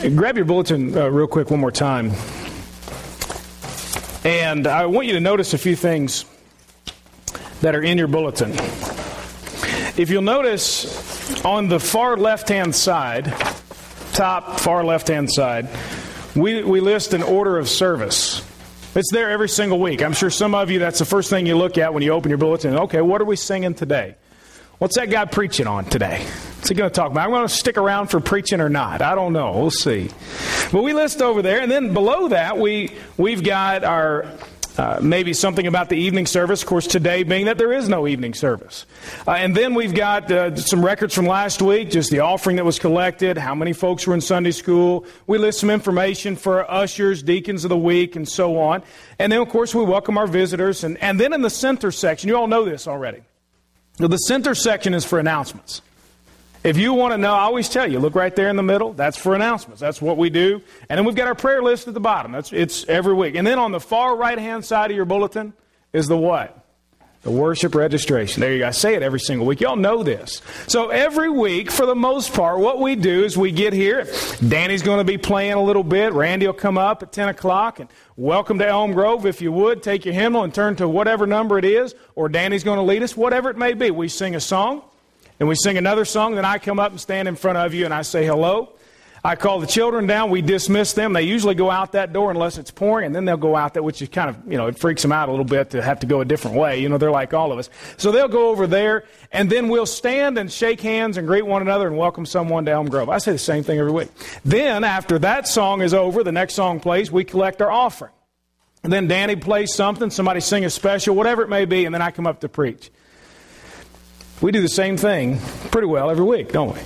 grab your bulletin uh, real quick one more time. And I want you to notice a few things that are in your bulletin. If you'll notice on the far left hand side, top far left hand side, we, we list an order of service. It's there every single week. I'm sure some of you, that's the first thing you look at when you open your bulletin. Okay, what are we singing today? What's that guy preaching on today? What's he going to talk about? I'm going to stick around for preaching or not. I don't know. We'll see. But we list over there, and then below that, we, we've got our uh, maybe something about the evening service, of course, today being that there is no evening service. Uh, and then we've got uh, some records from last week, just the offering that was collected, how many folks were in Sunday school. We list some information for ushers, deacons of the week, and so on. And then, of course, we welcome our visitors. And, and then in the center section, you all know this already. The center section is for announcements. If you want to know, I always tell you, look right there in the middle. That's for announcements. That's what we do. And then we've got our prayer list at the bottom. That's it's every week. And then on the far right hand side of your bulletin is the what? The worship registration. There you go. I say it every single week. Y'all know this. So every week, for the most part, what we do is we get here. Danny's going to be playing a little bit. Randy will come up at 10 o'clock and welcome to Elm Grove. If you would, take your hymnal and turn to whatever number it is, or Danny's going to lead us, whatever it may be. We sing a song. And we sing another song, then I come up and stand in front of you and I say hello. I call the children down. We dismiss them. They usually go out that door unless it's pouring, and then they'll go out that, which is kind of, you know, it freaks them out a little bit to have to go a different way. You know, they're like all of us. So they'll go over there, and then we'll stand and shake hands and greet one another and welcome someone to Elm Grove. I say the same thing every week. Then, after that song is over, the next song plays, we collect our offering. And then Danny plays something, somebody sing a special, whatever it may be, and then I come up to preach. We do the same thing pretty well every week, don't we?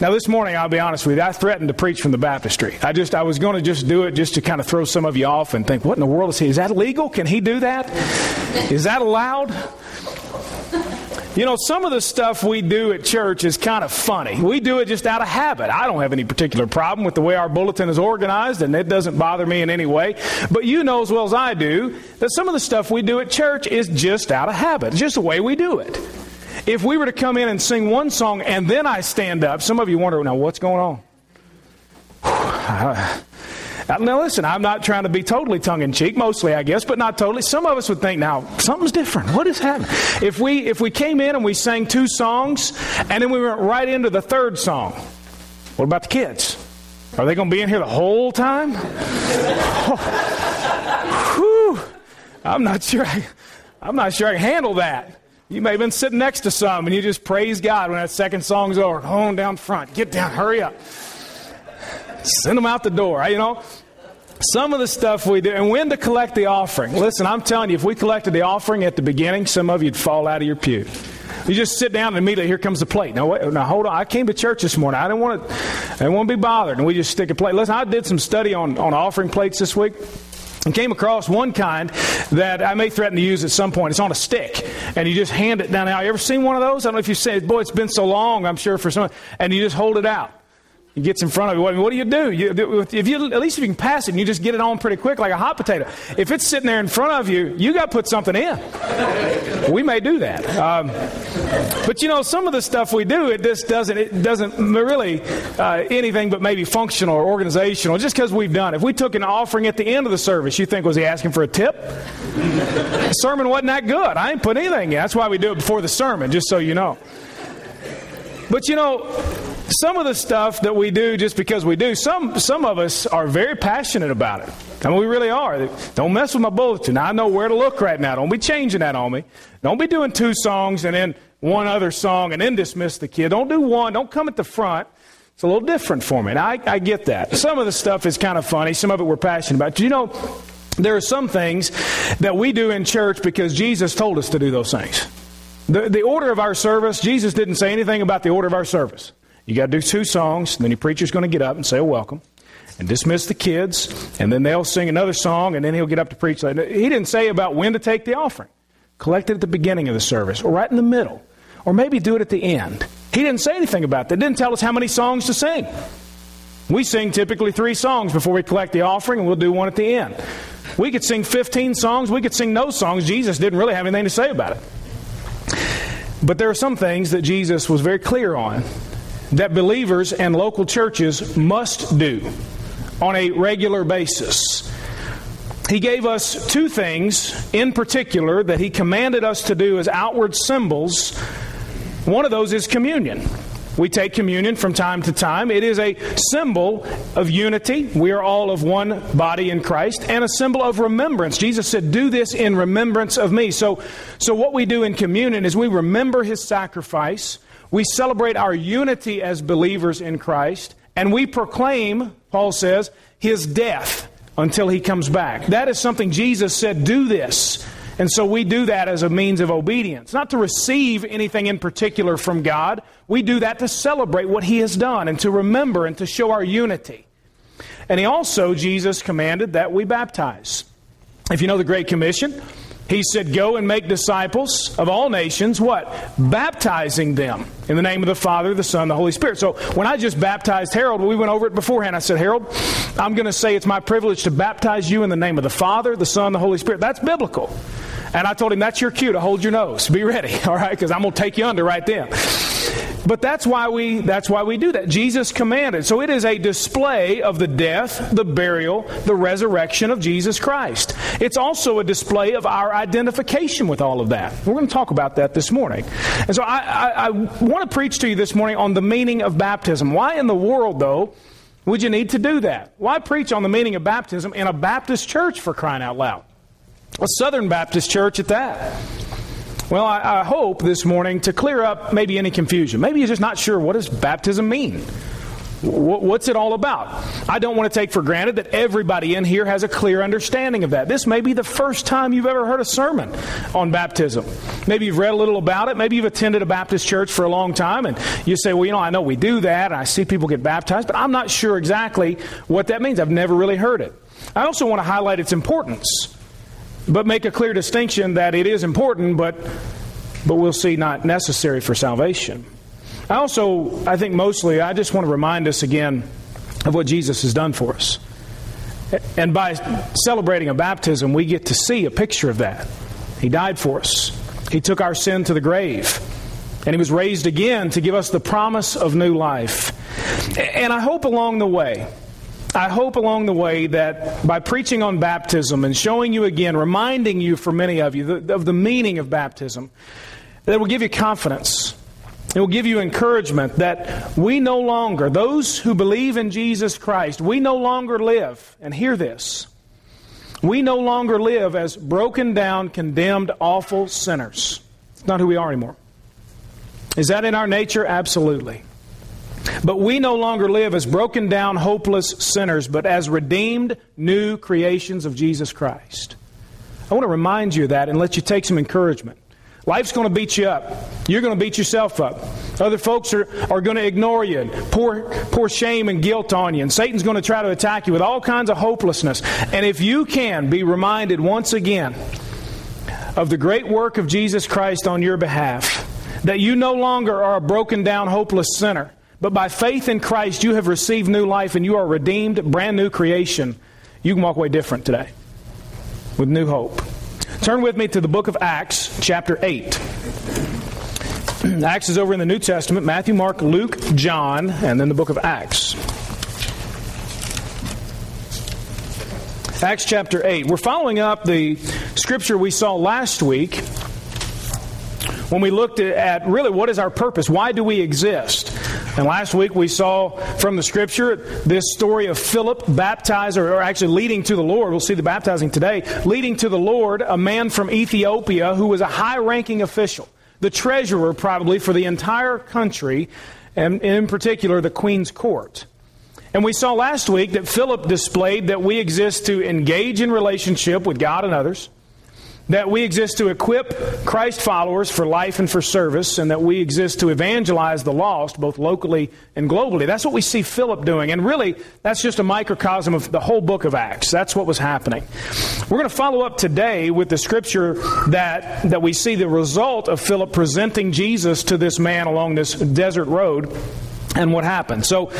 Now, this morning, I'll be honest with you, I threatened to preach from the baptistry. I just, I was going to just do it just to kind of throw some of you off and think, what in the world is he? Is that legal? Can he do that? Is that allowed? You know, some of the stuff we do at church is kind of funny. We do it just out of habit. I don't have any particular problem with the way our bulletin is organized, and it doesn't bother me in any way. But you know as well as I do that some of the stuff we do at church is just out of habit. Just the way we do it. If we were to come in and sing one song and then I stand up, some of you wonder, now what's going on? Now, listen, I'm not trying to be totally tongue in cheek, mostly, I guess, but not totally. Some of us would think, now, something's different. What is happening? If we, if we came in and we sang two songs and then we went right into the third song, what about the kids? Are they going to be in here the whole time? Oh, I'm not sure. I, I'm not sure I can handle that. You may have been sitting next to some and you just praise God when that second song's over. Home down front. Get down. Hurry up. Send them out the door. You know, some of the stuff we do, and when to collect the offering. Listen, I'm telling you, if we collected the offering at the beginning, some of you'd fall out of your pew. You just sit down and immediately here comes the plate. Now, wait, now hold on. I came to church this morning. I didn't want to. I didn't want to be bothered, and we just stick a plate. Listen, I did some study on on offering plates this week and came across one kind that I may threaten to use at some point. It's on a stick, and you just hand it down. Now, you ever seen one of those? I don't know if you say, "Boy, it's been so long." I'm sure for some, and you just hold it out. He gets in front of you. What do you do? You, if you, at least if you can pass it, and you just get it on pretty quick like a hot potato. If it's sitting there in front of you, you got to put something in. we may do that, um, but you know, some of the stuff we do, it just doesn't. It doesn't really uh, anything but maybe functional or organizational. Just because we've done. it. If we took an offering at the end of the service, you think was he asking for a tip? the sermon wasn't that good. I ain't put anything in. That's why we do it before the sermon, just so you know. But you know, some of the stuff that we do just because we do, some, some of us are very passionate about it. I mean, we really are. Don't mess with my bulletin. I know where to look right now. Don't be changing that on me. Don't be doing two songs and then one other song and then dismiss the kid. Don't do one. Don't come at the front. It's a little different for me. And I, I get that. Some of the stuff is kind of funny. Some of it we're passionate about. You know, there are some things that we do in church because Jesus told us to do those things. The, the order of our service, Jesus didn't say anything about the order of our service. You got to do two songs, and then your preacher's going to get up and say a welcome and dismiss the kids, and then they'll sing another song, and then he'll get up to preach. He didn't say about when to take the offering. Collect it at the beginning of the service, or right in the middle, or maybe do it at the end. He didn't say anything about that. Didn't tell us how many songs to sing. We sing typically three songs before we collect the offering, and we'll do one at the end. We could sing 15 songs. We could sing no songs. Jesus didn't really have anything to say about it. But there are some things that Jesus was very clear on that believers and local churches must do on a regular basis. He gave us two things in particular that he commanded us to do as outward symbols. One of those is communion. We take communion from time to time. It is a symbol of unity. We are all of one body in Christ and a symbol of remembrance. Jesus said, Do this in remembrance of me. So, so what we do in communion is we remember his sacrifice, we celebrate our unity as believers in Christ, and we proclaim, Paul says, his death until he comes back. That is something Jesus said, Do this. And so we do that as a means of obedience, not to receive anything in particular from God. We do that to celebrate what He has done and to remember and to show our unity. And He also, Jesus, commanded that we baptize. If you know the Great Commission, he said, Go and make disciples of all nations, what? Baptizing them in the name of the Father, the Son, the Holy Spirit. So when I just baptized Harold, we went over it beforehand. I said, Harold, I'm going to say it's my privilege to baptize you in the name of the Father, the Son, the Holy Spirit. That's biblical. And I told him, That's your cue to hold your nose. Be ready, all right? Because I'm going to take you under right then. But that's why we that's why we do that. Jesus commanded. So it is a display of the death, the burial, the resurrection of Jesus Christ. It's also a display of our identification with all of that. We're going to talk about that this morning. And so I, I, I want to preach to you this morning on the meaning of baptism. Why in the world, though, would you need to do that? Why preach on the meaning of baptism in a Baptist church for crying out loud? A Southern Baptist church at that. Well, I, I, hope this morning to clear up maybe any confusion. Maybe you're just not sure what does baptism mean? What's it all about? I don't want to take for granted that everybody in here has a clear understanding of that. This may be the first time you've ever heard a sermon on baptism. Maybe you've read a little about it. Maybe you've attended a Baptist church for a long time and you say, well, you know, I know we do that. I see people get baptized, but I'm not sure exactly what that means. I've never really heard it. I also want to highlight its importance but make a clear distinction that it is important, but, but we'll see not necessary for salvation. I also, I think mostly, I just want to remind us again of what Jesus has done for us. And by celebrating a baptism, we get to see a picture of that. He died for us, He took our sin to the grave, and He was raised again to give us the promise of new life. And I hope along the way, I hope along the way that by preaching on baptism and showing you again, reminding you for many of you of the meaning of baptism, that will give you confidence. It will give you encouragement that we no longer, those who believe in Jesus Christ, we no longer live, and hear this, we no longer live as broken down, condemned, awful sinners. It's not who we are anymore. Is that in our nature? Absolutely. But we no longer live as broken down, hopeless sinners, but as redeemed, new creations of Jesus Christ. I want to remind you of that and let you take some encouragement. Life's going to beat you up. You're going to beat yourself up. Other folks are, are going to ignore you and pour, pour shame and guilt on you. And Satan's going to try to attack you with all kinds of hopelessness. And if you can be reminded once again of the great work of Jesus Christ on your behalf, that you no longer are a broken down, hopeless sinner, but by faith in Christ, you have received new life and you are redeemed, brand new creation. You can walk away different today with new hope. Turn with me to the book of Acts, chapter 8. Acts is over in the New Testament Matthew, Mark, Luke, John, and then the book of Acts. Acts chapter 8. We're following up the scripture we saw last week when we looked at really what is our purpose? Why do we exist? And last week we saw from the scripture this story of Philip baptizer, or actually leading to the Lord. We'll see the baptizing today. Leading to the Lord, a man from Ethiopia who was a high ranking official, the treasurer probably for the entire country, and in particular the Queen's court. And we saw last week that Philip displayed that we exist to engage in relationship with God and others that we exist to equip Christ followers for life and for service, and that we exist to evangelize the lost, both locally and globally. That's what we see Philip doing. And really, that's just a microcosm of the whole book of Acts. That's what was happening. We're going to follow up today with the scripture that, that we see the result of Philip presenting Jesus to this man along this desert road. And what happened. So,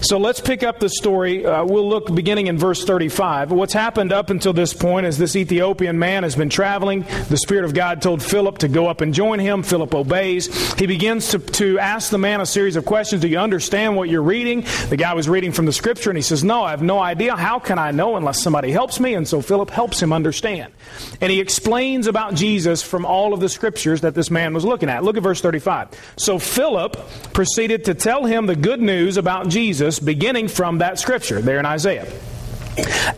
so let's pick up the story. Uh, we'll look beginning in verse 35. What's happened up until this point is this Ethiopian man has been traveling. The Spirit of God told Philip to go up and join him. Philip obeys. He begins to, to ask the man a series of questions. Do you understand what you're reading? The guy was reading from the scripture and he says, No, I have no idea. How can I know unless somebody helps me? And so Philip helps him understand. And he explains about Jesus from all of the scriptures that this man was looking at. Look at verse 35. So Philip proceeded to tell him him the good news about Jesus beginning from that scripture there in Isaiah.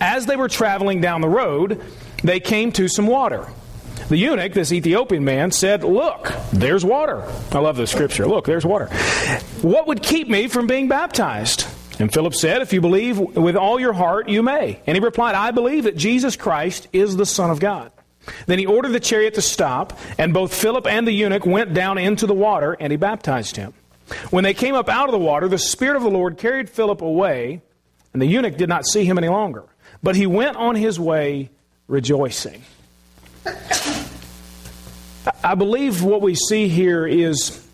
As they were traveling down the road, they came to some water. The eunuch, this Ethiopian man, said, Look, there's water. I love this scripture. Look, there's water. What would keep me from being baptized? And Philip said, If you believe with all your heart, you may. And he replied, I believe that Jesus Christ is the Son of God. Then he ordered the chariot to stop, and both Philip and the eunuch went down into the water, and he baptized him. When they came up out of the water, the Spirit of the Lord carried Philip away, and the eunuch did not see him any longer. But he went on his way rejoicing. I believe what we see here is,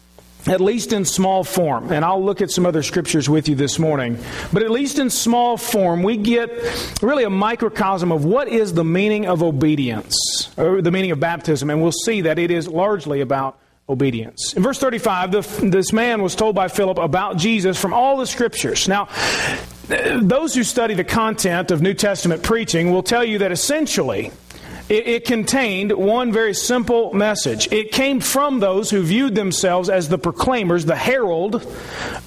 at least in small form, and I'll look at some other scriptures with you this morning, but at least in small form, we get really a microcosm of what is the meaning of obedience, or the meaning of baptism, and we'll see that it is largely about obedience. In verse 35, the, this man was told by Philip about Jesus from all the scriptures. Now, those who study the content of New Testament preaching will tell you that essentially it, it, contained one very simple message. It came from those who viewed themselves as the proclaimers, the herald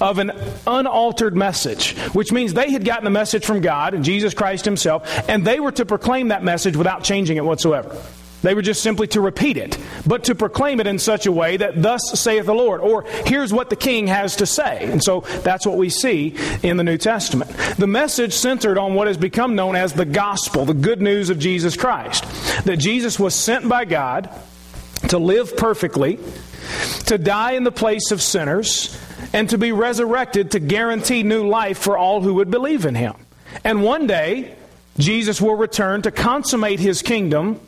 of an unaltered message, which means they had gotten the message from God and Jesus Christ Himself, and they were to proclaim that message without changing it whatsoever. They were just simply to repeat it, but to proclaim it in such a way that, thus saith the Lord, or here's what the king has to say. And so that's what we see in the New Testament. The message centered on what has become known as the gospel, the good news of Jesus Christ. That Jesus was sent by God to live perfectly, to die in the place of sinners, and to be resurrected to guarantee new life for all who would believe in him. And one day, Jesus will return to consummate his kingdom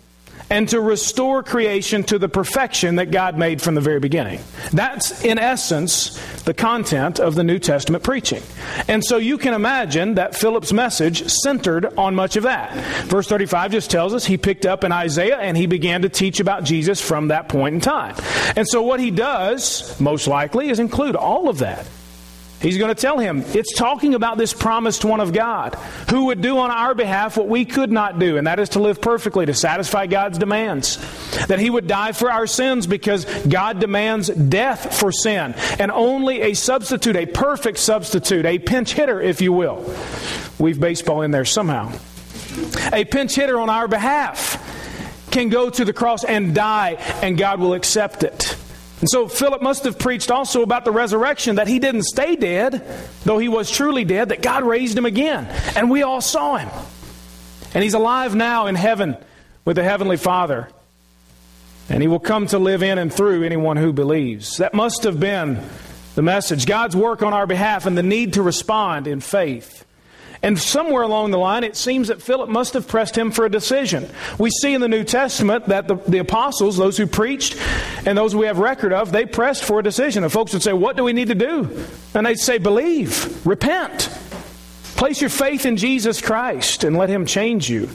and to restore creation to the perfection that God made from the very beginning. That's, in essence, the content of the New Testament preaching. And so you can imagine that Philip's message centered on much of that. Verse 35 just tells us he picked up in Isaiah and he began to teach about Jesus from that point in time. And so what he does, most likely, is include all of that. He's going to tell him it's talking about this promised one of God who would do on our behalf what we could not do, and that is to live perfectly, to satisfy God's demands. That he would die for our sins because God demands death for sin, and only a substitute, a perfect substitute, a pinch hitter, if you will. We've baseball in there somehow. A pinch hitter on our behalf can go to the cross and die, and God will accept it. And so Philip must have preached also about the resurrection, that he didn't stay dead, though he was truly dead, that God raised him again. And we all saw him. And he's alive now in heaven with the Heavenly Father. And he will come to live in and through anyone who believes. That must have been the message God's work on our behalf and the need to respond in faith. And somewhere along the line, it seems that Philip must have pressed him for a decision. We see in the New Testament that the, the apostles, those who preached, and those we have record of, they pressed for a decision. And folks would say, What do we need to do? And they'd say, Believe, repent, place your faith in Jesus Christ, and let Him change you.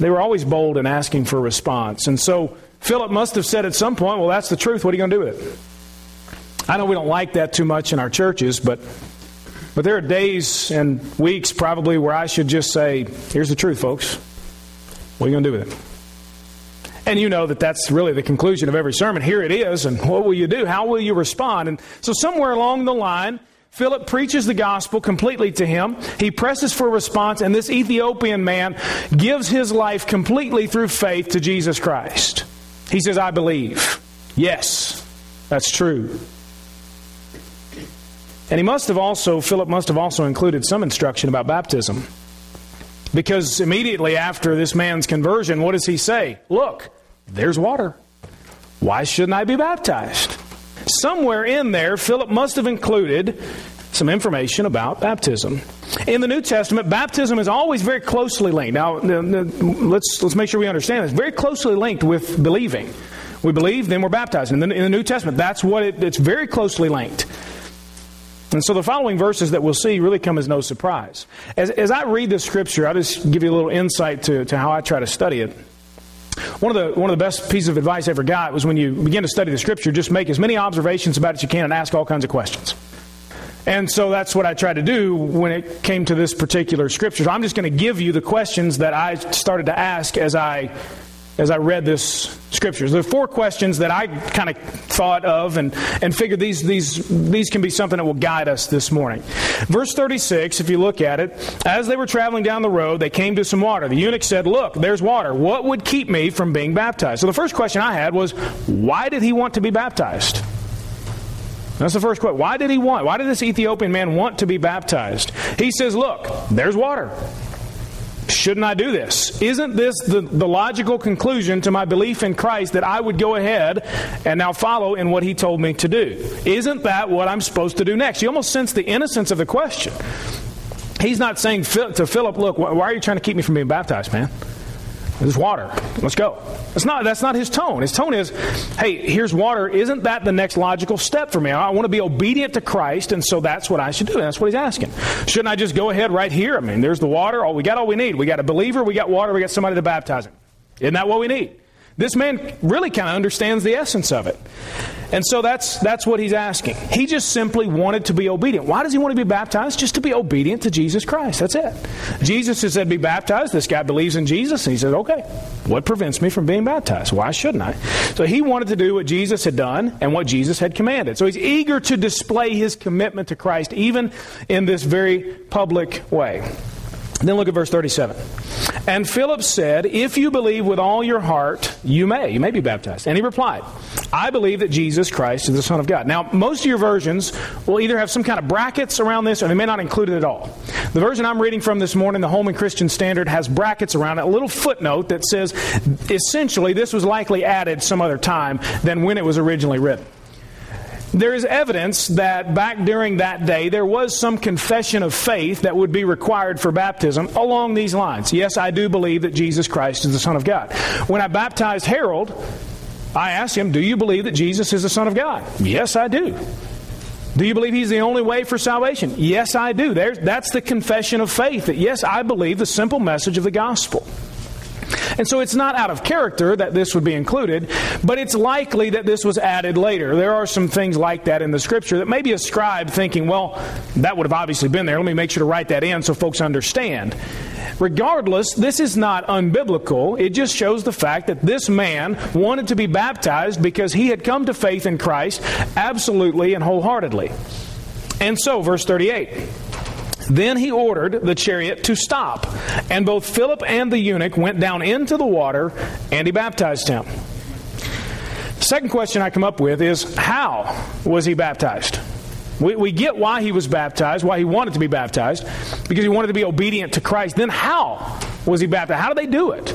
They were always bold in asking for a response. And so Philip must have said at some point, Well, that's the truth. What are you going to do with it? I know we don't like that too much in our churches, but but there are days and weeks probably where I should just say, here's the truth, folks. What are you going to do with it? And you know that that's really the conclusion of every sermon. Here it is, and what will you do? How will you respond? And so, somewhere along the line, Philip preaches the gospel completely to him. He presses for a response, and this Ethiopian man gives his life completely through faith to Jesus Christ. He says, I believe. Yes, that's true. And he must have also, Philip must have also included some instruction about baptism. Because immediately after this man's conversion, what does he say? Look, there's water. Why shouldn't I be baptized? Somewhere in there, Philip must have included some information about baptism. In the New Testament, baptism is always very closely linked. Now, let's, let's make sure we understand this. Very closely linked with believing. We believe, then we're baptized. In the, in the New Testament, that's what it, it's very closely linked. And so the following verses that we'll see really come as no surprise. As, as I read this scripture, I'll just give you a little insight to, to how I try to study it. One of, the, one of the best pieces of advice I ever got was when you begin to study the scripture, just make as many observations about it as you can and ask all kinds of questions. And so that's what I tried to do when it came to this particular scripture. So I'm just going to give you the questions that I started to ask as I as I read this scriptures. There are four questions that I kind of thought of and, and figured these, these, these can be something that will guide us this morning. Verse 36, if you look at it, as they were traveling down the road, they came to some water. The eunuch said, Look, there's water. What would keep me from being baptized? So the first question I had was, Why did he want to be baptized? That's the first question. Why did he want? Why did this Ethiopian man want to be baptized? He says, Look, there's water. Shouldn't I do this? Isn't this the, the logical conclusion to my belief in Christ that I would go ahead and now follow in what he told me to do? Isn't that what I'm supposed to do next? You almost sense the innocence of the question. He's not saying to Philip, Look, why are you trying to keep me from being baptized, man? There's water. Let's go. That's not, that's not his tone. His tone is, hey, here's water. Isn't that the next logical step for me? I want to be obedient to Christ, and so that's what I should do. And that's what he's asking. Shouldn't I just go ahead right here? I mean, there's the water. All we got all we need. We got a believer, we got water, we got somebody to baptize him. Isn't that what we need? This man really kind of understands the essence of it. And so that's, that's what he's asking. He just simply wanted to be obedient. Why does he want to be baptized? Just to be obedient to Jesus Christ. That's it. Jesus has said, Be baptized. This guy believes in Jesus. And he said, Okay, what prevents me from being baptized? Why shouldn't I? So he wanted to do what Jesus had done and what Jesus had commanded. So he's eager to display his commitment to Christ, even in this very public way. Then look at verse 37. And Philip said, If you believe with all your heart, you may. You may be baptized. And he replied, I believe that Jesus Christ is the Son of God. Now, most of your versions will either have some kind of brackets around this or they may not include it at all. The version I'm reading from this morning, the Holman Christian Standard, has brackets around it, a little footnote that says essentially this was likely added some other time than when it was originally written. There is evidence that back during that day there was some confession of faith that would be required for baptism along these lines. Yes, I do believe that Jesus Christ is the Son of God. When I baptized Harold, I asked him, Do you believe that Jesus is the Son of God? Yes, I do. Do you believe he's the only way for salvation? Yes, I do. There's, that's the confession of faith that, yes, I believe the simple message of the gospel. And so it's not out of character that this would be included, but it's likely that this was added later. There are some things like that in the scripture that maybe a scribe thinking, well, that would have obviously been there. Let me make sure to write that in so folks understand. Regardless, this is not unbiblical. It just shows the fact that this man wanted to be baptized because he had come to faith in Christ absolutely and wholeheartedly. And so, verse 38. Then he ordered the chariot to stop, and both Philip and the eunuch went down into the water, and he baptized him. Second question I come up with is how was he baptized? We, we get why he was baptized, why he wanted to be baptized, because he wanted to be obedient to Christ. Then how was he baptized? How did they do it?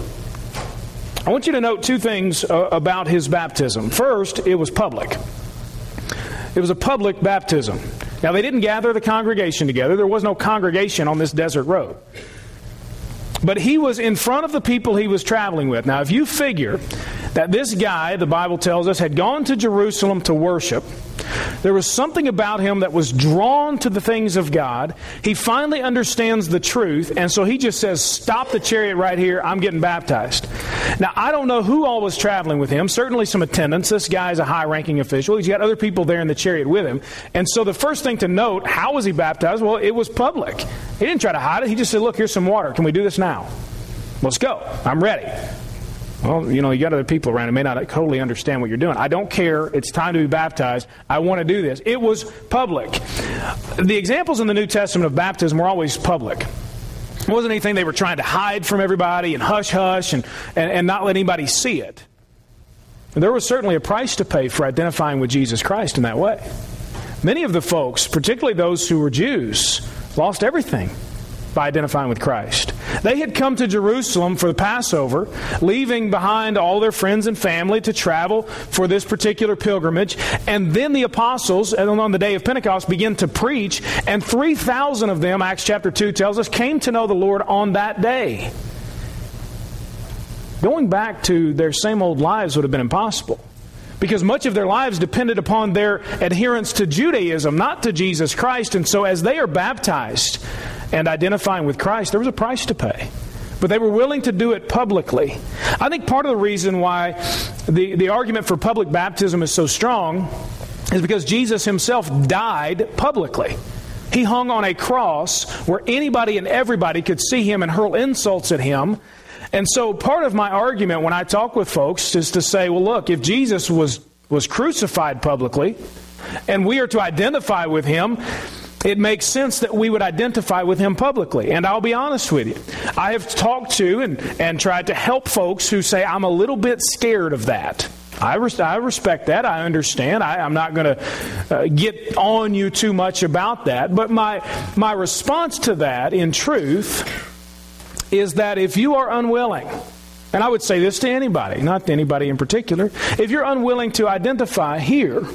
I want you to note two things uh, about his baptism. First, it was public. It was a public baptism. Now, they didn't gather the congregation together, there was no congregation on this desert road. But he was in front of the people he was traveling with. Now, if you figure that this guy, the Bible tells us, had gone to Jerusalem to worship, there was something about him that was drawn to the things of God. He finally understands the truth, and so he just says, Stop the chariot right here. I'm getting baptized. Now, I don't know who all was traveling with him. Certainly some attendants. This guy is a high ranking official. He's got other people there in the chariot with him. And so the first thing to note, how was he baptized? Well, it was public. He didn't try to hide it. He just said, Look, here's some water. Can we do this now? Let's go. I'm ready. Well, you know, you got other people around who may not totally understand what you're doing. I don't care. It's time to be baptized. I want to do this. It was public. The examples in the New Testament of baptism were always public. It wasn't anything they were trying to hide from everybody and hush hush and, and, and not let anybody see it. There was certainly a price to pay for identifying with Jesus Christ in that way. Many of the folks, particularly those who were Jews, lost everything by identifying with Christ. They had come to Jerusalem for the Passover, leaving behind all their friends and family to travel for this particular pilgrimage. And then the apostles, on the day of Pentecost, begin to preach, and 3,000 of them, Acts chapter 2 tells us, came to know the Lord on that day. Going back to their same old lives would have been impossible because much of their lives depended upon their adherence to Judaism, not to Jesus Christ. And so, as they are baptized and identifying with Christ, there was a price to pay. But they were willing to do it publicly. I think part of the reason why the, the argument for public baptism is so strong is because Jesus himself died publicly. He hung on a cross where anybody and everybody could see him and hurl insults at him. And so part of my argument when I talk with folks is to say, well, look, if Jesus was, was crucified publicly and we are to identify with him, it makes sense that we would identify with him publicly. And I'll be honest with you. I have talked to and, and tried to help folks who say, I'm a little bit scared of that. I, res- I respect that. I understand. I, am not going to uh, get on you too much about that. But my, my response to that, in truth, is that if you are unwilling, and I would say this to anybody, not to anybody in particular, if you're unwilling to identify here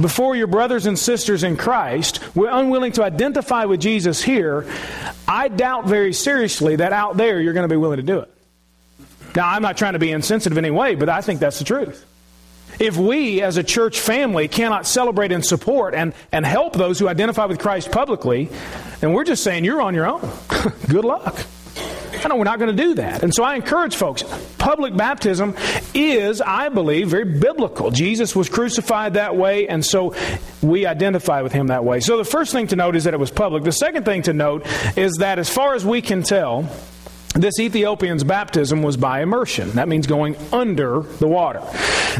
before your brothers and sisters in Christ, we're unwilling to identify with Jesus here, I doubt very seriously that out there you're going to be willing to do it. Now, I'm not trying to be insensitive in any way, but I think that's the truth. If we as a church family cannot celebrate and support and, and help those who identify with Christ publicly, then we're just saying you're on your own. Good luck. I we're not going to do that. And so I encourage folks public baptism is, I believe, very biblical. Jesus was crucified that way, and so we identify with him that way. So the first thing to note is that it was public. The second thing to note is that as far as we can tell, this Ethiopian's baptism was by immersion. That means going under the water.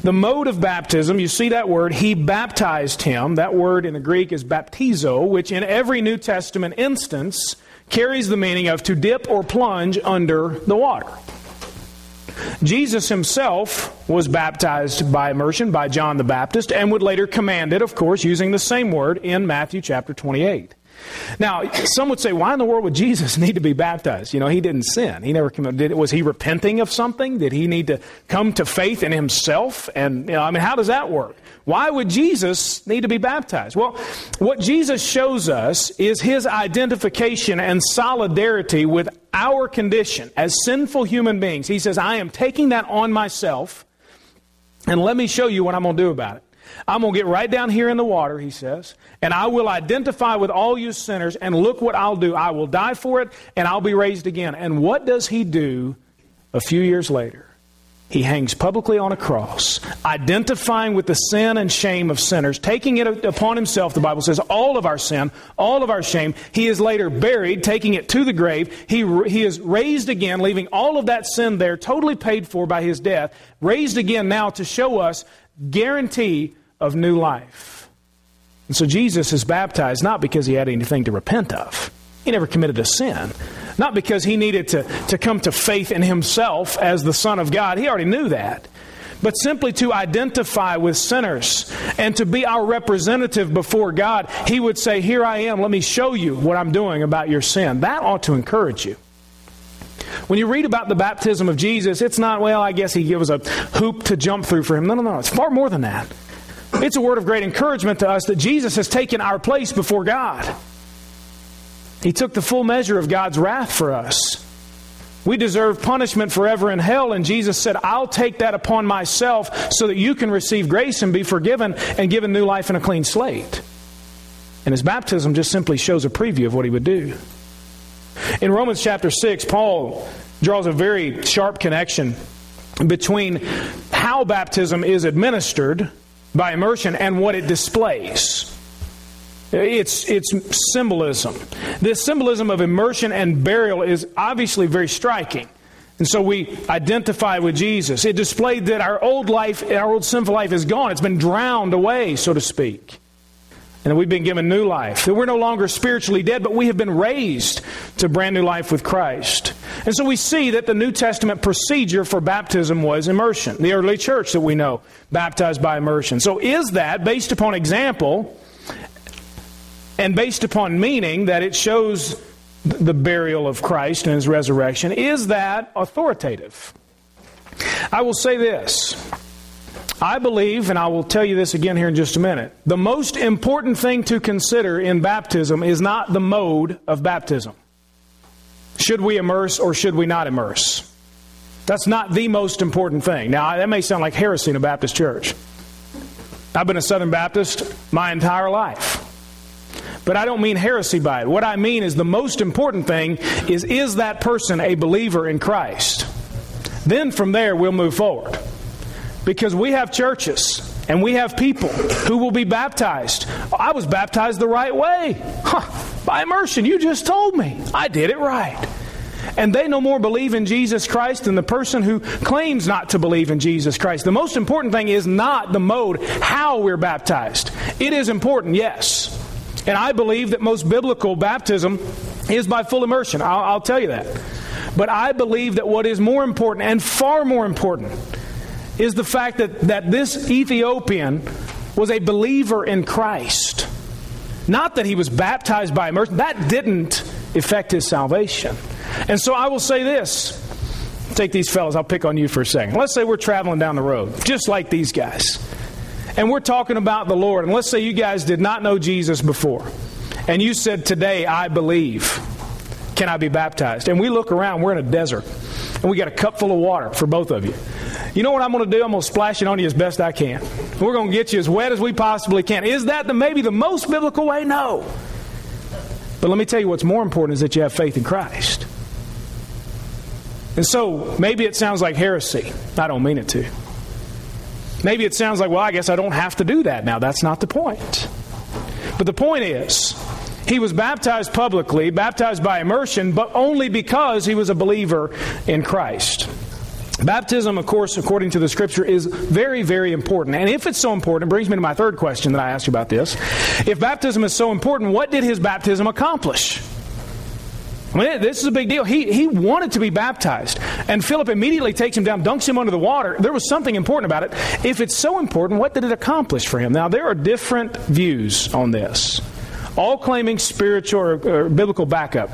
The mode of baptism, you see that word, he baptized him. That word in the Greek is baptizo, which in every New Testament instance carries the meaning of to dip or plunge under the water. Jesus himself was baptized by immersion by John the Baptist and would later command it, of course, using the same word in Matthew chapter 28. Now, some would say, why in the world would Jesus need to be baptized? You know, he didn't sin. He never committed. Was he repenting of something? Did he need to come to faith in himself? And, you know, I mean, how does that work? Why would Jesus need to be baptized? Well, what Jesus shows us is his identification and solidarity with our condition as sinful human beings. He says, I am taking that on myself, and let me show you what I'm going to do about it. I'm going to get right down here in the water, he says, and I will identify with all you sinners, and look what I'll do. I will die for it, and I'll be raised again. And what does he do a few years later? He hangs publicly on a cross, identifying with the sin and shame of sinners, taking it upon himself, the Bible says, all of our sin, all of our shame. He is later buried, taking it to the grave. He, he is raised again, leaving all of that sin there, totally paid for by his death, raised again now to show us guarantee of new life. And so Jesus is baptized not because he had anything to repent of. He never committed a sin. Not because he needed to, to come to faith in himself as the Son of God. He already knew that. But simply to identify with sinners and to be our representative before God, he would say, Here I am, let me show you what I'm doing about your sin. That ought to encourage you. When you read about the baptism of Jesus, it's not, well, I guess he was a hoop to jump through for him. No, no, no. It's far more than that. It's a word of great encouragement to us that Jesus has taken our place before God. He took the full measure of God's wrath for us. We deserve punishment forever in hell, and Jesus said, I'll take that upon myself so that you can receive grace and be forgiven and given new life and a clean slate. And his baptism just simply shows a preview of what he would do. In Romans chapter 6, Paul draws a very sharp connection between how baptism is administered by immersion and what it displays. It's, it's symbolism. This symbolism of immersion and burial is obviously very striking. And so we identify with Jesus. It displayed that our old life, our old sinful life is gone. It's been drowned away, so to speak. And we've been given new life. That we're no longer spiritually dead, but we have been raised to brand new life with Christ. And so we see that the New Testament procedure for baptism was immersion. The early church that we know, baptized by immersion. So is that based upon example and based upon meaning that it shows the burial of Christ and his resurrection, is that authoritative? I will say this. I believe, and I will tell you this again here in just a minute, the most important thing to consider in baptism is not the mode of baptism. Should we immerse or should we not immerse? That's not the most important thing. Now, that may sound like heresy in a Baptist church. I've been a Southern Baptist my entire life. But I don't mean heresy by it. What I mean is the most important thing is is that person a believer in Christ? Then from there we'll move forward. Because we have churches and we have people who will be baptized. I was baptized the right way. Huh, by immersion, you just told me. I did it right. And they no more believe in Jesus Christ than the person who claims not to believe in Jesus Christ. The most important thing is not the mode, how we're baptized. It is important, yes. And I believe that most biblical baptism is by full immersion. I'll, I'll tell you that. But I believe that what is more important and far more important is the fact that, that this Ethiopian was a believer in Christ. Not that he was baptized by immersion. That didn't affect his salvation. And so I will say this. Take these fellows, I'll pick on you for a second. Let's say we're traveling down the road, just like these guys and we're talking about the Lord, and let's say you guys did not know Jesus before, and you said, Today I believe, can I be baptized? And we look around, we're in a desert, and we got a cup full of water for both of you. You know what I'm going to do? I'm going to splash it on you as best I can. We're going to get you as wet as we possibly can. Is that the, maybe the most biblical way? No. But let me tell you what's more important is that you have faith in Christ. And so maybe it sounds like heresy. I don't mean it to. Maybe it sounds like, well, I guess I don't have to do that now. That's not the point. But the point is, he was baptized publicly, baptized by immersion, but only because he was a believer in Christ. Baptism, of course, according to the scripture, is very, very important. And if it's so important, it brings me to my third question that I asked you about this. If baptism is so important, what did his baptism accomplish? I mean, this is a big deal. He, he wanted to be baptized. And Philip immediately takes him down, dunks him under the water. There was something important about it. If it's so important, what did it accomplish for him? Now, there are different views on this, all claiming spiritual or, or biblical backup.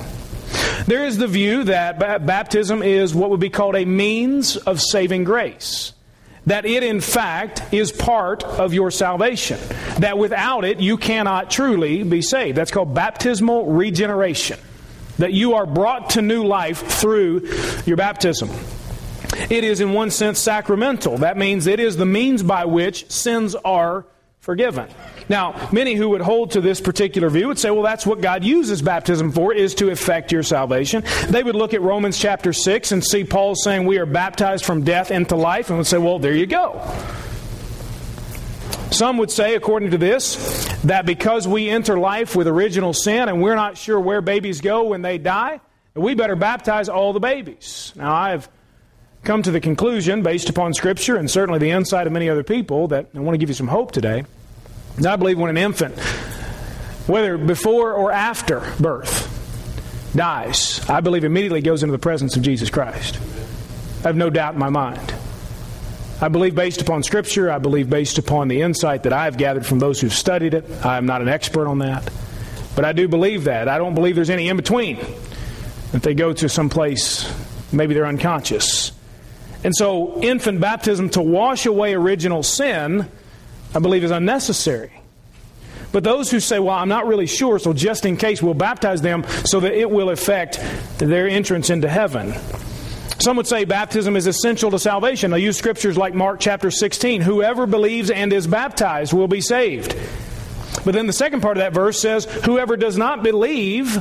There is the view that baptism is what would be called a means of saving grace. That it, in fact, is part of your salvation. That without it, you cannot truly be saved. That's called baptismal regeneration that you are brought to new life through your baptism. It is, in one sense, sacramental. That means it is the means by which sins are forgiven. Now, many who would hold to this particular view would say, well, that's what God uses baptism for, is to effect your salvation. They would look at Romans chapter 6 and see Paul saying we are baptized from death into life and would say, well, there you go. Some would say, according to this, that because we enter life with original sin and we're not sure where babies go when they die, we better baptize all the babies. Now, I've come to the conclusion, based upon Scripture and certainly the insight of many other people, that I want to give you some hope today. I believe when an infant, whether before or after birth, dies, I believe immediately goes into the presence of Jesus Christ. I have no doubt in my mind. I believe based upon Scripture, I believe based upon the insight that I've gathered from those who've studied it. I'm not an expert on that. But I do believe that. I don't believe there's any in between. That they go to some place, maybe they're unconscious. And so, infant baptism to wash away original sin, I believe, is unnecessary. But those who say, well, I'm not really sure, so just in case, we'll baptize them so that it will affect their entrance into heaven. Some would say baptism is essential to salvation. They use scriptures like Mark chapter 16 whoever believes and is baptized will be saved. But then the second part of that verse says, whoever does not believe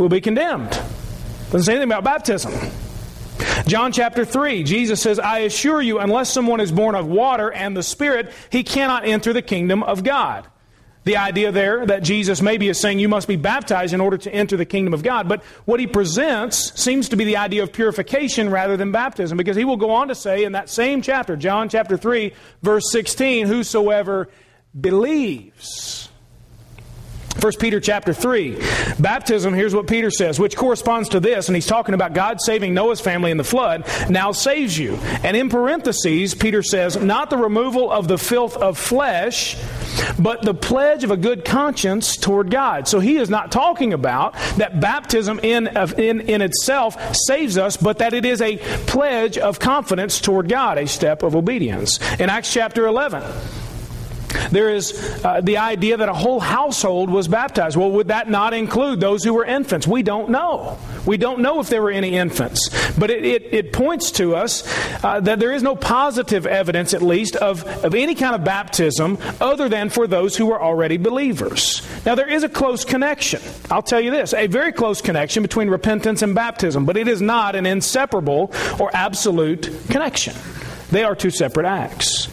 will be condemned. Doesn't say anything about baptism. John chapter 3, Jesus says, I assure you, unless someone is born of water and the Spirit, he cannot enter the kingdom of God. The idea there that Jesus maybe is saying you must be baptized in order to enter the kingdom of God. But what he presents seems to be the idea of purification rather than baptism because he will go on to say in that same chapter, John chapter 3, verse 16, whosoever believes 1 Peter chapter 3. Baptism, here's what Peter says, which corresponds to this, and he's talking about God saving Noah's family in the flood, now saves you. And in parentheses, Peter says, not the removal of the filth of flesh, but the pledge of a good conscience toward God. So he is not talking about that baptism in, in, in itself saves us, but that it is a pledge of confidence toward God, a step of obedience. In Acts chapter 11, There is uh, the idea that a whole household was baptized. Well, would that not include those who were infants? We don't know. We don't know if there were any infants. But it, it, it points to us uh, that there is no positive evidence, at least, of, of any kind of baptism other than for those who were already believers. Now, there is a close connection. I'll tell you this a very close connection between repentance and baptism, but it is not an inseparable or absolute connection. They are two separate acts.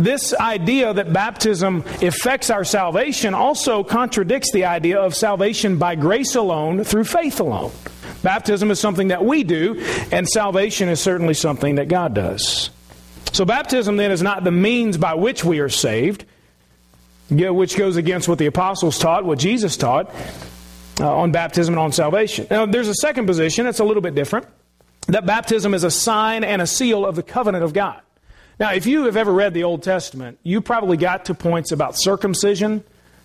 This idea that baptism affects our salvation also contradicts the idea of salvation by grace alone through faith alone. Baptism is something that we do, and salvation is certainly something that God does. So, baptism then is not the means by which we are saved, which goes against what the apostles taught, what Jesus taught uh, on baptism and on salvation. Now, there's a second position that's a little bit different that baptism is a sign and a seal of the covenant of God. Now, if you have ever read the Old Testament, you probably got to points about circumcision,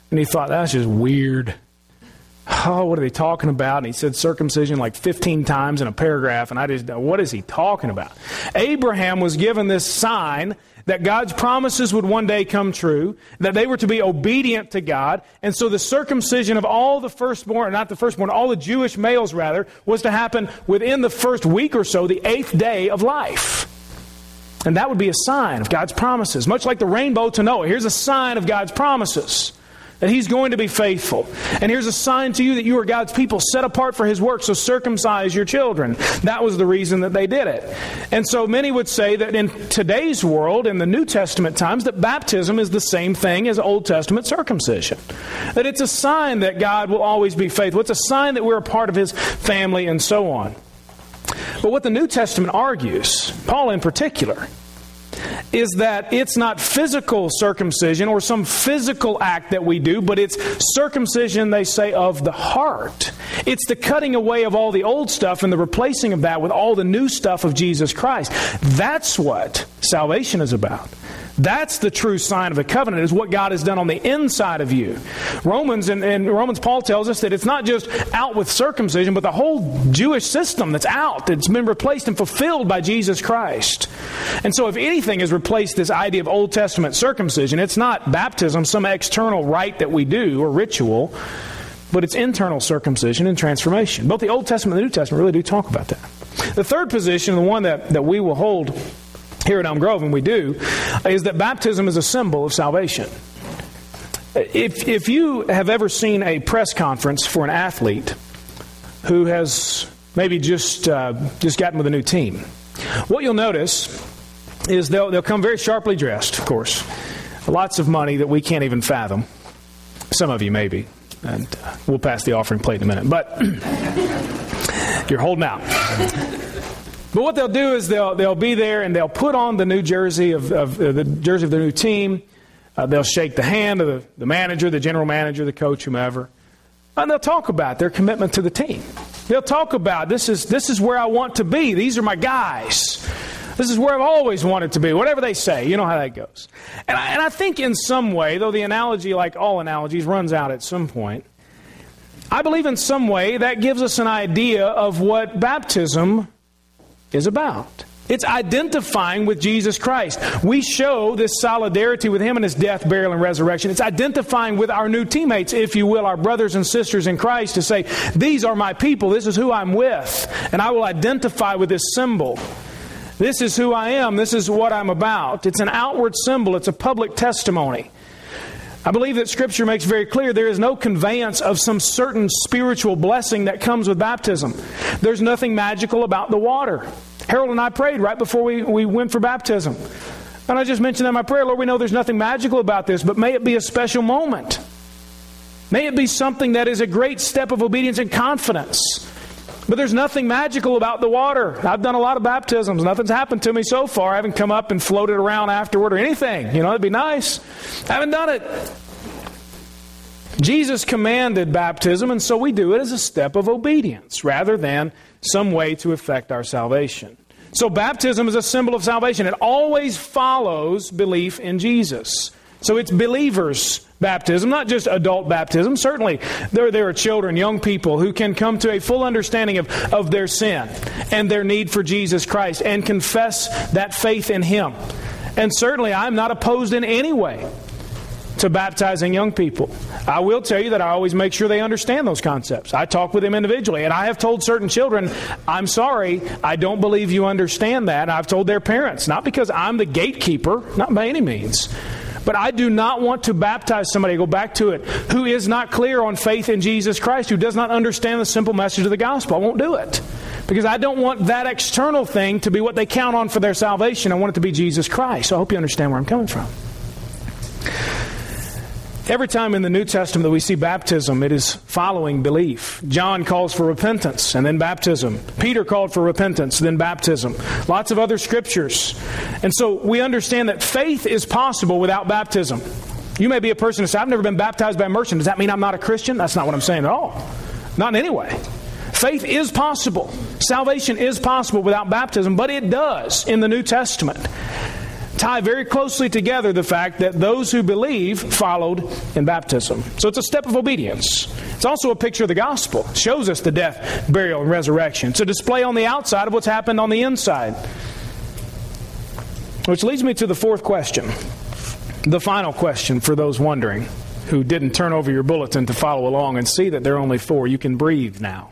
and you thought, that's just weird. Oh, what are they talking about? And he said circumcision like 15 times in a paragraph, and I just, what is he talking about? Abraham was given this sign that God's promises would one day come true, that they were to be obedient to God, and so the circumcision of all the firstborn, not the firstborn, all the Jewish males rather, was to happen within the first week or so, the eighth day of life. And that would be a sign of God's promises. Much like the rainbow to Noah. Here's a sign of God's promises that He's going to be faithful. And here's a sign to you that you are God's people set apart for His work, so circumcise your children. That was the reason that they did it. And so many would say that in today's world, in the New Testament times, that baptism is the same thing as Old Testament circumcision. That it's a sign that God will always be faithful. It's a sign that we're a part of His family and so on. But what the New Testament argues, Paul in particular, is that it's not physical circumcision or some physical act that we do, but it's circumcision, they say, of the heart. It's the cutting away of all the old stuff and the replacing of that with all the new stuff of Jesus Christ. That's what salvation is about. That's the true sign of a covenant, is what God has done on the inside of you. Romans and, and, Romans, Paul tells us that it's not just out with circumcision, but the whole Jewish system that's out, that's been replaced and fulfilled by Jesus Christ. And so, if anything has replaced this idea of Old Testament circumcision, it's not baptism, some external rite that we do or ritual, but it's internal circumcision and transformation. Both the Old Testament and the New Testament really do talk about that. The third position, the one that, that we will hold here at Elm Grove, and we do, is that baptism is a symbol of salvation. If, if you have ever seen a press conference for an athlete who has maybe just, uh, just gotten with a new team, what you'll notice is they'll, they'll come very sharply dressed, of course. Lots of money that we can't even fathom. Some of you, maybe. And uh, we'll pass the offering plate in a minute. But you're holding out. But what they'll do is they'll, they'll be there and they'll put on the new jersey of, of uh, the jersey of the new team. Uh, they'll shake the hand of the, the manager, the general manager, the coach, whomever. And they'll talk about their commitment to the team. They'll talk about this is, this is where I want to be. These are my guys. This is where I've always wanted to be. Whatever they say, you know how that goes. And I, and I think in some way, though the analogy, like all analogies, runs out at some point, I believe in some way that gives us an idea of what baptism is about. It's identifying with Jesus Christ. We show this solidarity with Him in His death, burial, and resurrection. It's identifying with our new teammates, if you will, our brothers and sisters in Christ, to say, These are my people. This is who I'm with. And I will identify with this symbol. This is who I am. This is what I'm about. It's an outward symbol, it's a public testimony. I believe that Scripture makes very clear there is no conveyance of some certain spiritual blessing that comes with baptism. There's nothing magical about the water. Harold and I prayed right before we, we went for baptism. And I just mentioned that in my prayer, Lord, we know there's nothing magical about this, but may it be a special moment. May it be something that is a great step of obedience and confidence. But there's nothing magical about the water. I've done a lot of baptisms. Nothing's happened to me so far. I haven't come up and floated around afterward or anything. You know, it'd be nice. I haven't done it. Jesus commanded baptism, and so we do it as a step of obedience rather than some way to effect our salvation. So, baptism is a symbol of salvation. It always follows belief in Jesus. So, it's believers' baptism, not just adult baptism. Certainly, there, there are children, young people who can come to a full understanding of, of their sin and their need for Jesus Christ and confess that faith in Him. And certainly, I'm not opposed in any way to baptizing young people. I will tell you that I always make sure they understand those concepts. I talk with them individually, and I have told certain children, I'm sorry, I don't believe you understand that. I've told their parents, not because I'm the gatekeeper, not by any means. But I do not want to baptize somebody, go back to it, who is not clear on faith in Jesus Christ, who does not understand the simple message of the gospel. I won't do it. Because I don't want that external thing to be what they count on for their salvation. I want it to be Jesus Christ. So I hope you understand where I'm coming from. Every time in the New Testament that we see baptism, it is following belief. John calls for repentance and then baptism. Peter called for repentance, then baptism. Lots of other scriptures. And so we understand that faith is possible without baptism. You may be a person who says, I've never been baptized by immersion. Does that mean I'm not a Christian? That's not what I'm saying at all. Not in any way. Faith is possible. Salvation is possible without baptism, but it does in the New Testament tie very closely together the fact that those who believe followed in baptism. So it's a step of obedience. It's also a picture of the gospel. It shows us the death, burial, and resurrection. It's a display on the outside of what's happened on the inside. Which leads me to the fourth question. The final question for those wondering who didn't turn over your bulletin to follow along and see that there are only four. You can breathe now.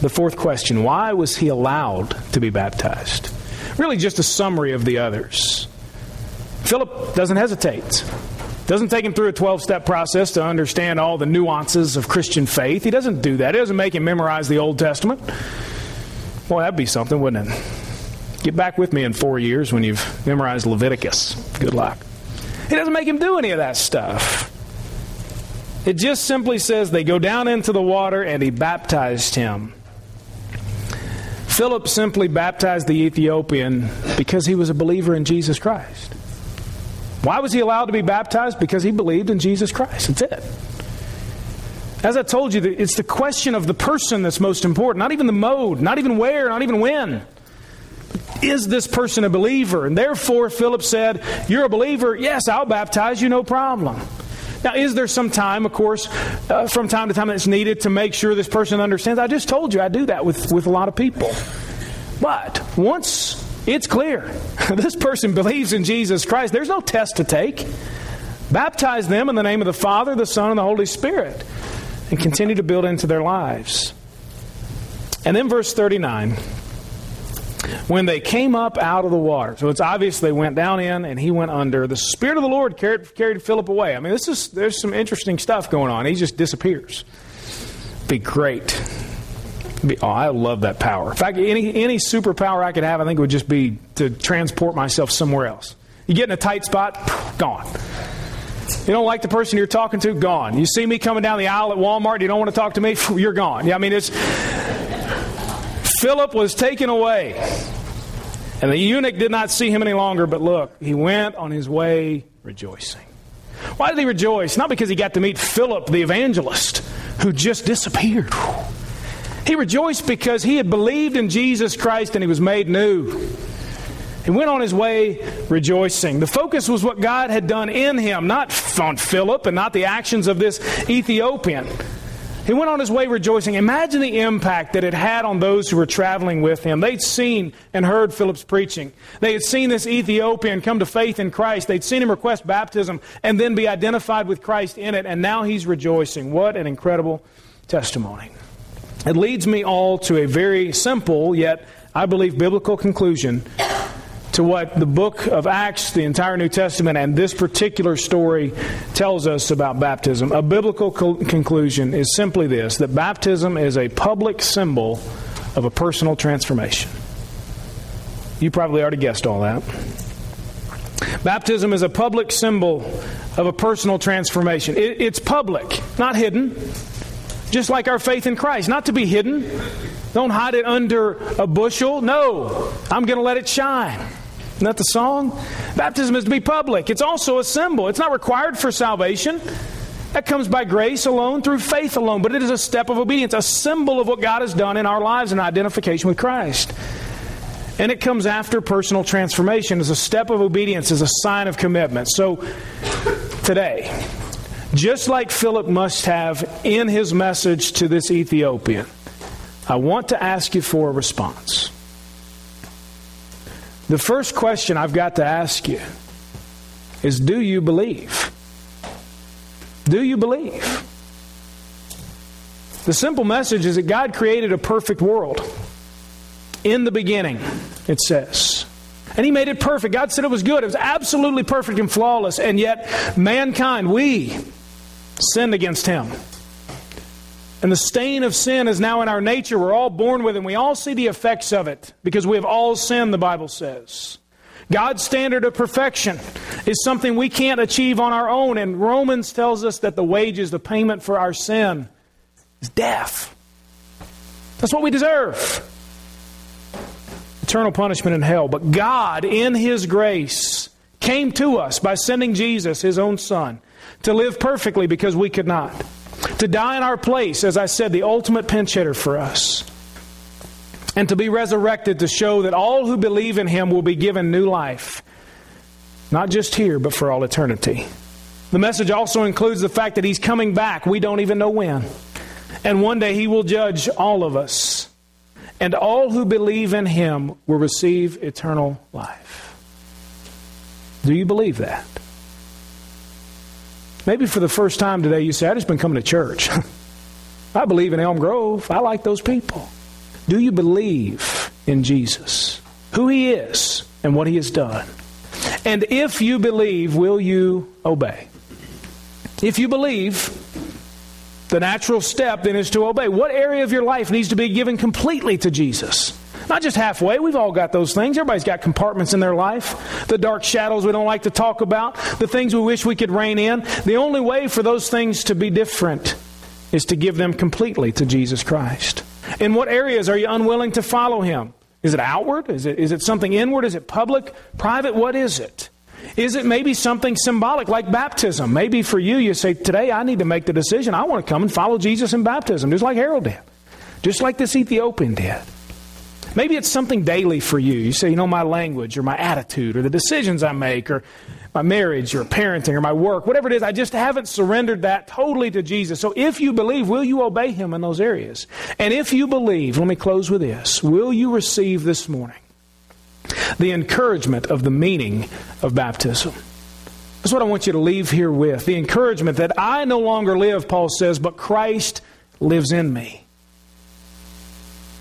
The fourth question why was he allowed to be baptized? Really just a summary of the others. Philip doesn't hesitate. Doesn't take him through a 12 step process to understand all the nuances of Christian faith. He doesn't do that. He doesn't make him memorize the Old Testament. Well, that'd be something, wouldn't it? Get back with me in four years when you've memorized Leviticus. Good luck. He doesn't make him do any of that stuff. It just simply says they go down into the water and he baptized him. Philip simply baptized the Ethiopian because he was a believer in Jesus Christ. Why was he allowed to be baptized? Because he believed in Jesus Christ. That's it. As I told you, it's the question of the person that's most important, not even the mode, not even where, not even when. Is this person a believer? And therefore, Philip said, You're a believer? Yes, I'll baptize you, no problem. Now, is there some time, of course, uh, from time to time that's needed to make sure this person understands? I just told you I do that with, with a lot of people. But once it's clear this person believes in Jesus Christ, there's no test to take. Baptize them in the name of the Father, the Son, and the Holy Spirit, and continue to build into their lives. And then verse 39 when they came up out of the water. So it's obvious they went down in and he went under. The Spirit of the Lord carried, carried Philip away. I mean, this is there's some interesting stuff going on. He just disappears. Be great. Be, oh, I love that power. In fact, any any superpower I could have, I think would just be to transport myself somewhere else. You get in a tight spot, gone. You don't like the person you're talking to, gone. You see me coming down the aisle at Walmart, you don't want to talk to me, you're gone. Yeah, I mean it's Philip was taken away. And the eunuch did not see him any longer, but look, he went on his way rejoicing. Why did he rejoice? Not because he got to meet Philip the evangelist, who just disappeared. He rejoiced because he had believed in Jesus Christ and he was made new. He went on his way rejoicing. The focus was what God had done in him, not on Philip and not the actions of this Ethiopian. He went on his way rejoicing. Imagine the impact that it had on those who were traveling with him. They'd seen and heard Philip's preaching. They had seen this Ethiopian come to faith in Christ. They'd seen him request baptism and then be identified with Christ in it, and now he's rejoicing. What an incredible testimony. It leads me all to a very simple, yet I believe biblical conclusion to what the book of Acts, the entire New Testament, and this particular story tells us about baptism. A biblical co- conclusion is simply this that baptism is a public symbol of a personal transformation. You probably already guessed all that. Baptism is a public symbol of a personal transformation. It, it's public, not hidden. Just like our faith in Christ, not to be hidden. Don't hide it under a bushel. No, I'm going to let it shine. Isn't that the song? Baptism is to be public. It's also a symbol. It's not required for salvation. That comes by grace alone, through faith alone, but it is a step of obedience, a symbol of what God has done in our lives in identification with Christ. And it comes after personal transformation as a step of obedience, as a sign of commitment. So, today, just like Philip must have in his message to this Ethiopian, I want to ask you for a response. The first question I've got to ask you is do you believe? Do you believe? The simple message is that God created a perfect world. In the beginning, it says. And He made it perfect. God said it was good. It was absolutely perfect and flawless. And yet, mankind, we sinned against Him. And the stain of sin is now in our nature. We're all born with it, and we all see the effects of it because we have all sinned, the Bible says. God's standard of perfection is something we can't achieve on our own. And Romans tells us that the wages, the payment for our sin, is death. That's what we deserve eternal punishment in hell. But God, in His grace, came to us by sending Jesus, His own Son, to live perfectly because we could not. To die in our place, as I said, the ultimate pinch hitter for us and to be resurrected to show that all who believe in him will be given new life, not just here, but for all eternity. The message also includes the fact that he's coming back. We don't even know when. And one day he will judge all of us. And all who believe in him will receive eternal life. Do you believe that? Maybe for the first time today you say, I just been coming to church. I believe in Elm Grove. I like those people. Do you believe in Jesus, who he is, and what he has done? And if you believe, will you obey? If you believe, the natural step then is to obey. What area of your life needs to be given completely to Jesus? Not just halfway. We've all got those things. Everybody's got compartments in their life. The dark shadows we don't like to talk about, the things we wish we could rein in. The only way for those things to be different is to give them completely to Jesus Christ. In what areas are you unwilling to follow him? Is it outward? Is it, is it something inward? Is it public? Private? What is it? Is it maybe something symbolic like baptism? Maybe for you, you say, Today I need to make the decision. I want to come and follow Jesus in baptism, just like Harold did, just like this Ethiopian did. Maybe it's something daily for you. You say, You know, my language or my attitude or the decisions I make or my marriage or parenting or my work, whatever it is, I just haven't surrendered that totally to Jesus. So if you believe, will you obey Him in those areas? And if you believe, let me close with this will you receive this morning the encouragement of the meaning of baptism? That's what I want you to leave here with. The encouragement that I no longer live, Paul says, but Christ lives in me.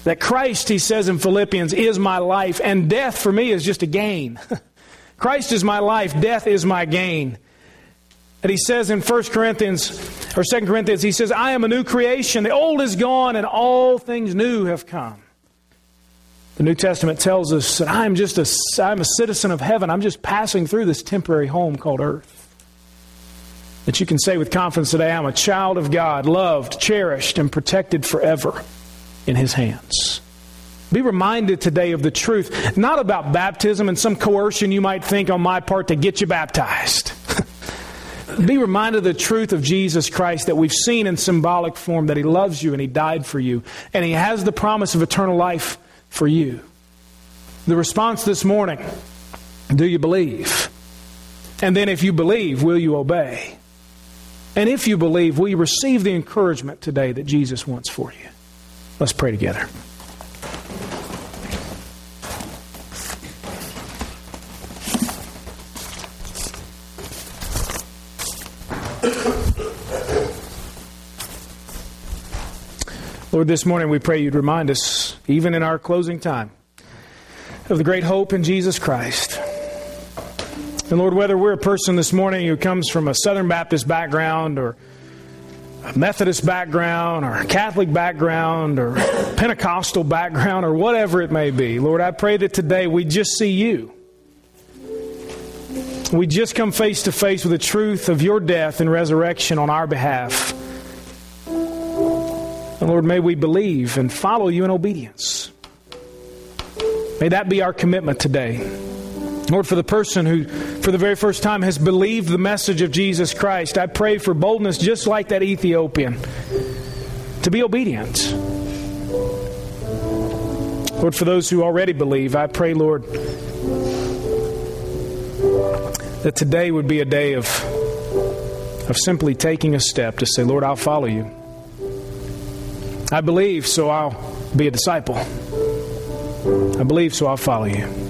That Christ, he says in Philippians, is my life, and death for me is just a gain. Christ is my life, death is my gain. And he says in 1 Corinthians or 2 Corinthians, he says, I am a new creation. The old is gone and all things new have come. The New Testament tells us that I'm just a, I'm a citizen of heaven. I'm just passing through this temporary home called earth. That you can say with confidence today, I'm a child of God, loved, cherished, and protected forever in his hands. Be reminded today of the truth, not about baptism and some coercion you might think on my part to get you baptized. Be reminded of the truth of Jesus Christ that we've seen in symbolic form that He loves you and He died for you, and He has the promise of eternal life for you. The response this morning do you believe? And then, if you believe, will you obey? And if you believe, will you receive the encouragement today that Jesus wants for you? Let's pray together. Lord, this morning we pray you'd remind us, even in our closing time, of the great hope in Jesus Christ. And Lord, whether we're a person this morning who comes from a Southern Baptist background or Methodist background or Catholic background or Pentecostal background or whatever it may be, Lord, I pray that today we just see you. We just come face to face with the truth of your death and resurrection on our behalf. And Lord, may we believe and follow you in obedience. May that be our commitment today. Lord, for the person who, for the very first time, has believed the message of Jesus Christ, I pray for boldness just like that Ethiopian to be obedient. Lord, for those who already believe, I pray, Lord, that today would be a day of, of simply taking a step to say, Lord, I'll follow you. I believe, so I'll be a disciple. I believe, so I'll follow you.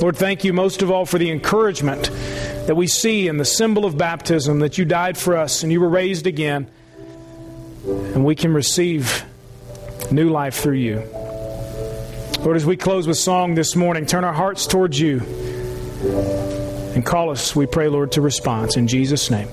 Lord, thank you most of all for the encouragement that we see in the symbol of baptism that you died for us and you were raised again, and we can receive new life through you. Lord, as we close with song this morning, turn our hearts towards you and call us, we pray, Lord, to response. In Jesus' name.